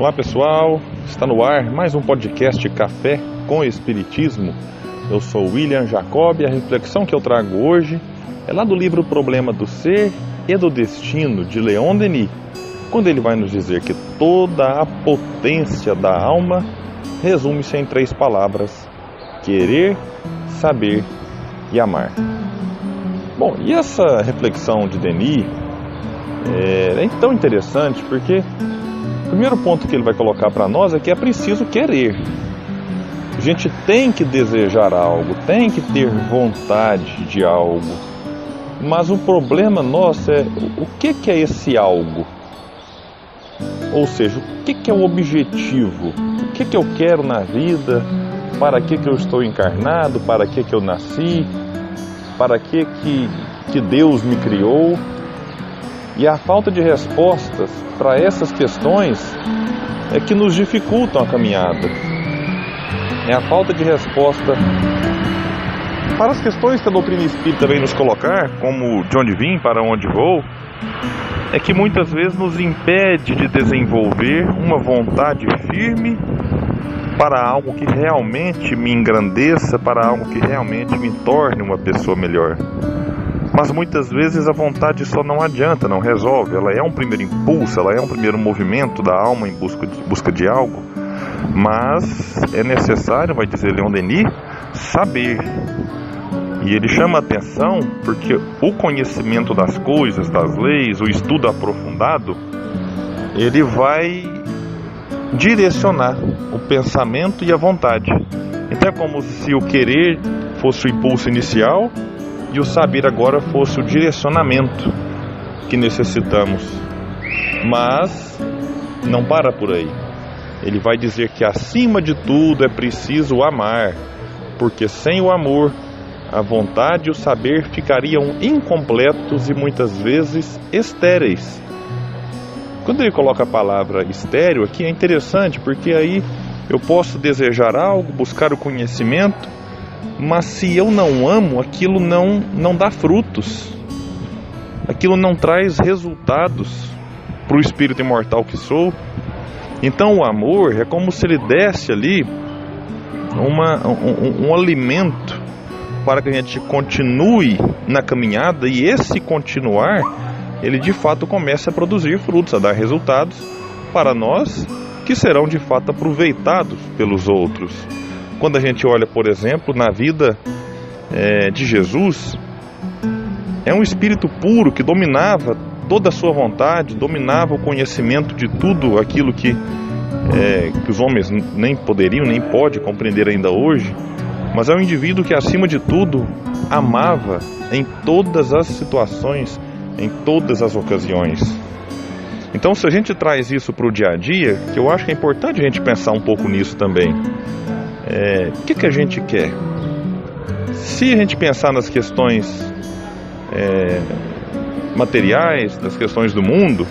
Olá pessoal, está no ar mais um podcast Café com Espiritismo. Eu sou William Jacob e a reflexão que eu trago hoje é lá do livro Problema do Ser e do Destino de Leon Denis, quando ele vai nos dizer que toda a potência da alma resume-se em três palavras: querer, saber e amar. Bom, e essa reflexão de Denis é, é tão interessante porque primeiro ponto que ele vai colocar para nós é que é preciso querer. A gente tem que desejar algo, tem que ter vontade de algo. Mas o problema nosso é o que, que é esse algo? Ou seja, o que, que é o objetivo? O que, que eu quero na vida? Para que, que eu estou encarnado? Para que, que eu nasci? Para que, que, que Deus me criou? E a falta de respostas para essas questões é que nos dificultam a caminhada. É a falta de resposta para as questões que a doutrina espírita vem nos colocar, como de onde vim, para onde vou, é que muitas vezes nos impede de desenvolver uma vontade firme para algo que realmente me engrandeça, para algo que realmente me torne uma pessoa melhor. Mas muitas vezes a vontade só não adianta, não resolve. Ela é um primeiro impulso, ela é um primeiro movimento da alma em busca de, busca de algo. Mas é necessário, vai dizer Leon Denis, saber. E ele chama a atenção porque o conhecimento das coisas, das leis, o estudo aprofundado, ele vai direcionar o pensamento e a vontade. Então é como se o querer fosse o impulso inicial e o saber agora fosse o direcionamento que necessitamos. Mas não para por aí. Ele vai dizer que acima de tudo é preciso amar, porque sem o amor, a vontade e o saber ficariam incompletos e muitas vezes estéreis. Quando ele coloca a palavra estéreo aqui é interessante, porque aí eu posso desejar algo, buscar o conhecimento, mas se eu não amo, aquilo não, não dá frutos, aquilo não traz resultados para o espírito imortal que sou. Então o amor é como se ele desse ali uma, um, um, um alimento para que a gente continue na caminhada e esse continuar, ele de fato começa a produzir frutos, a dar resultados para nós que serão de fato aproveitados pelos outros. Quando a gente olha, por exemplo, na vida é, de Jesus, é um espírito puro que dominava toda a sua vontade, dominava o conhecimento de tudo aquilo que, é, que os homens nem poderiam, nem pode compreender ainda hoje. Mas é um indivíduo que, acima de tudo, amava em todas as situações, em todas as ocasiões. Então, se a gente traz isso para o dia a dia, que eu acho que é importante a gente pensar um pouco nisso também. É, o que, que a gente quer? Se a gente pensar nas questões é, materiais, nas questões do mundo,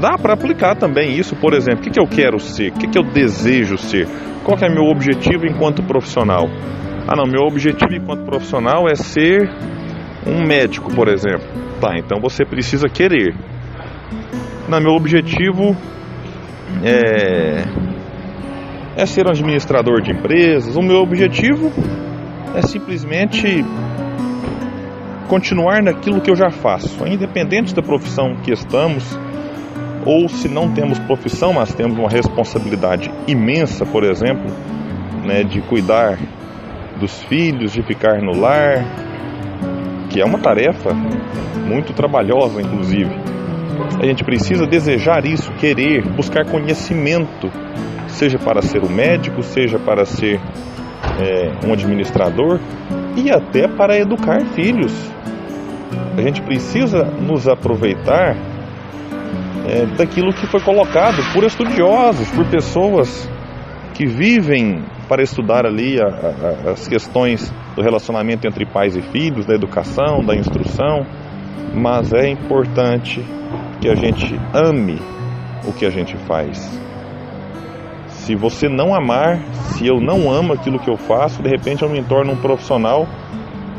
dá para aplicar também isso, por exemplo, o que, que eu quero ser, o que, que eu desejo ser, qual é meu objetivo enquanto profissional. Ah não, meu objetivo enquanto profissional é ser um médico, por exemplo. Tá, então você precisa querer. Não, meu objetivo é é ser um administrador de empresas. O meu objetivo é simplesmente continuar naquilo que eu já faço, independente da profissão que estamos, ou se não temos profissão, mas temos uma responsabilidade imensa, por exemplo, né, de cuidar dos filhos, de ficar no lar, que é uma tarefa muito trabalhosa, inclusive. A gente precisa desejar isso, querer, buscar conhecimento seja para ser o médico, seja para ser é, um administrador e até para educar filhos. A gente precisa nos aproveitar é, daquilo que foi colocado por estudiosos, por pessoas que vivem para estudar ali a, a, as questões do relacionamento entre pais e filhos, da educação, da instrução, mas é importante que a gente ame o que a gente faz. Se você não amar, se eu não amo aquilo que eu faço, de repente eu me torno um profissional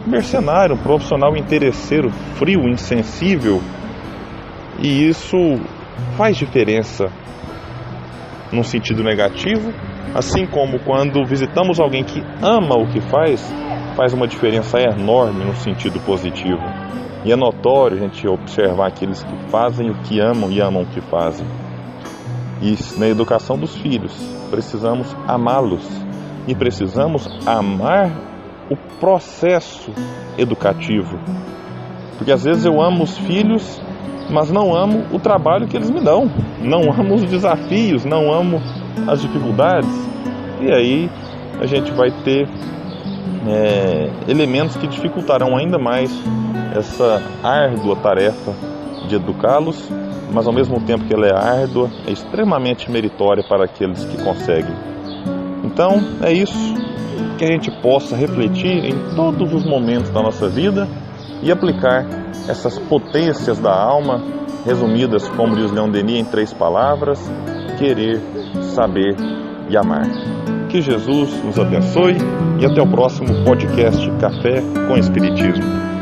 mercenário, um profissional interesseiro, frio, insensível. E isso faz diferença num sentido negativo, assim como quando visitamos alguém que ama o que faz, faz uma diferença enorme no sentido positivo. E é notório a gente observar aqueles que fazem o que amam e amam o que fazem. E na educação dos filhos, precisamos amá-los e precisamos amar o processo educativo. Porque às vezes eu amo os filhos, mas não amo o trabalho que eles me dão, não amo os desafios, não amo as dificuldades. E aí a gente vai ter é, elementos que dificultarão ainda mais essa árdua tarefa de educá-los, mas ao mesmo tempo que ela é árdua, é extremamente meritória para aqueles que conseguem. Então é isso que a gente possa refletir em todos os momentos da nossa vida e aplicar essas potências da alma, resumidas, como diz Leon Denis, em três palavras: querer, saber e amar. Que Jesus nos abençoe e até o próximo podcast Café com Espiritismo.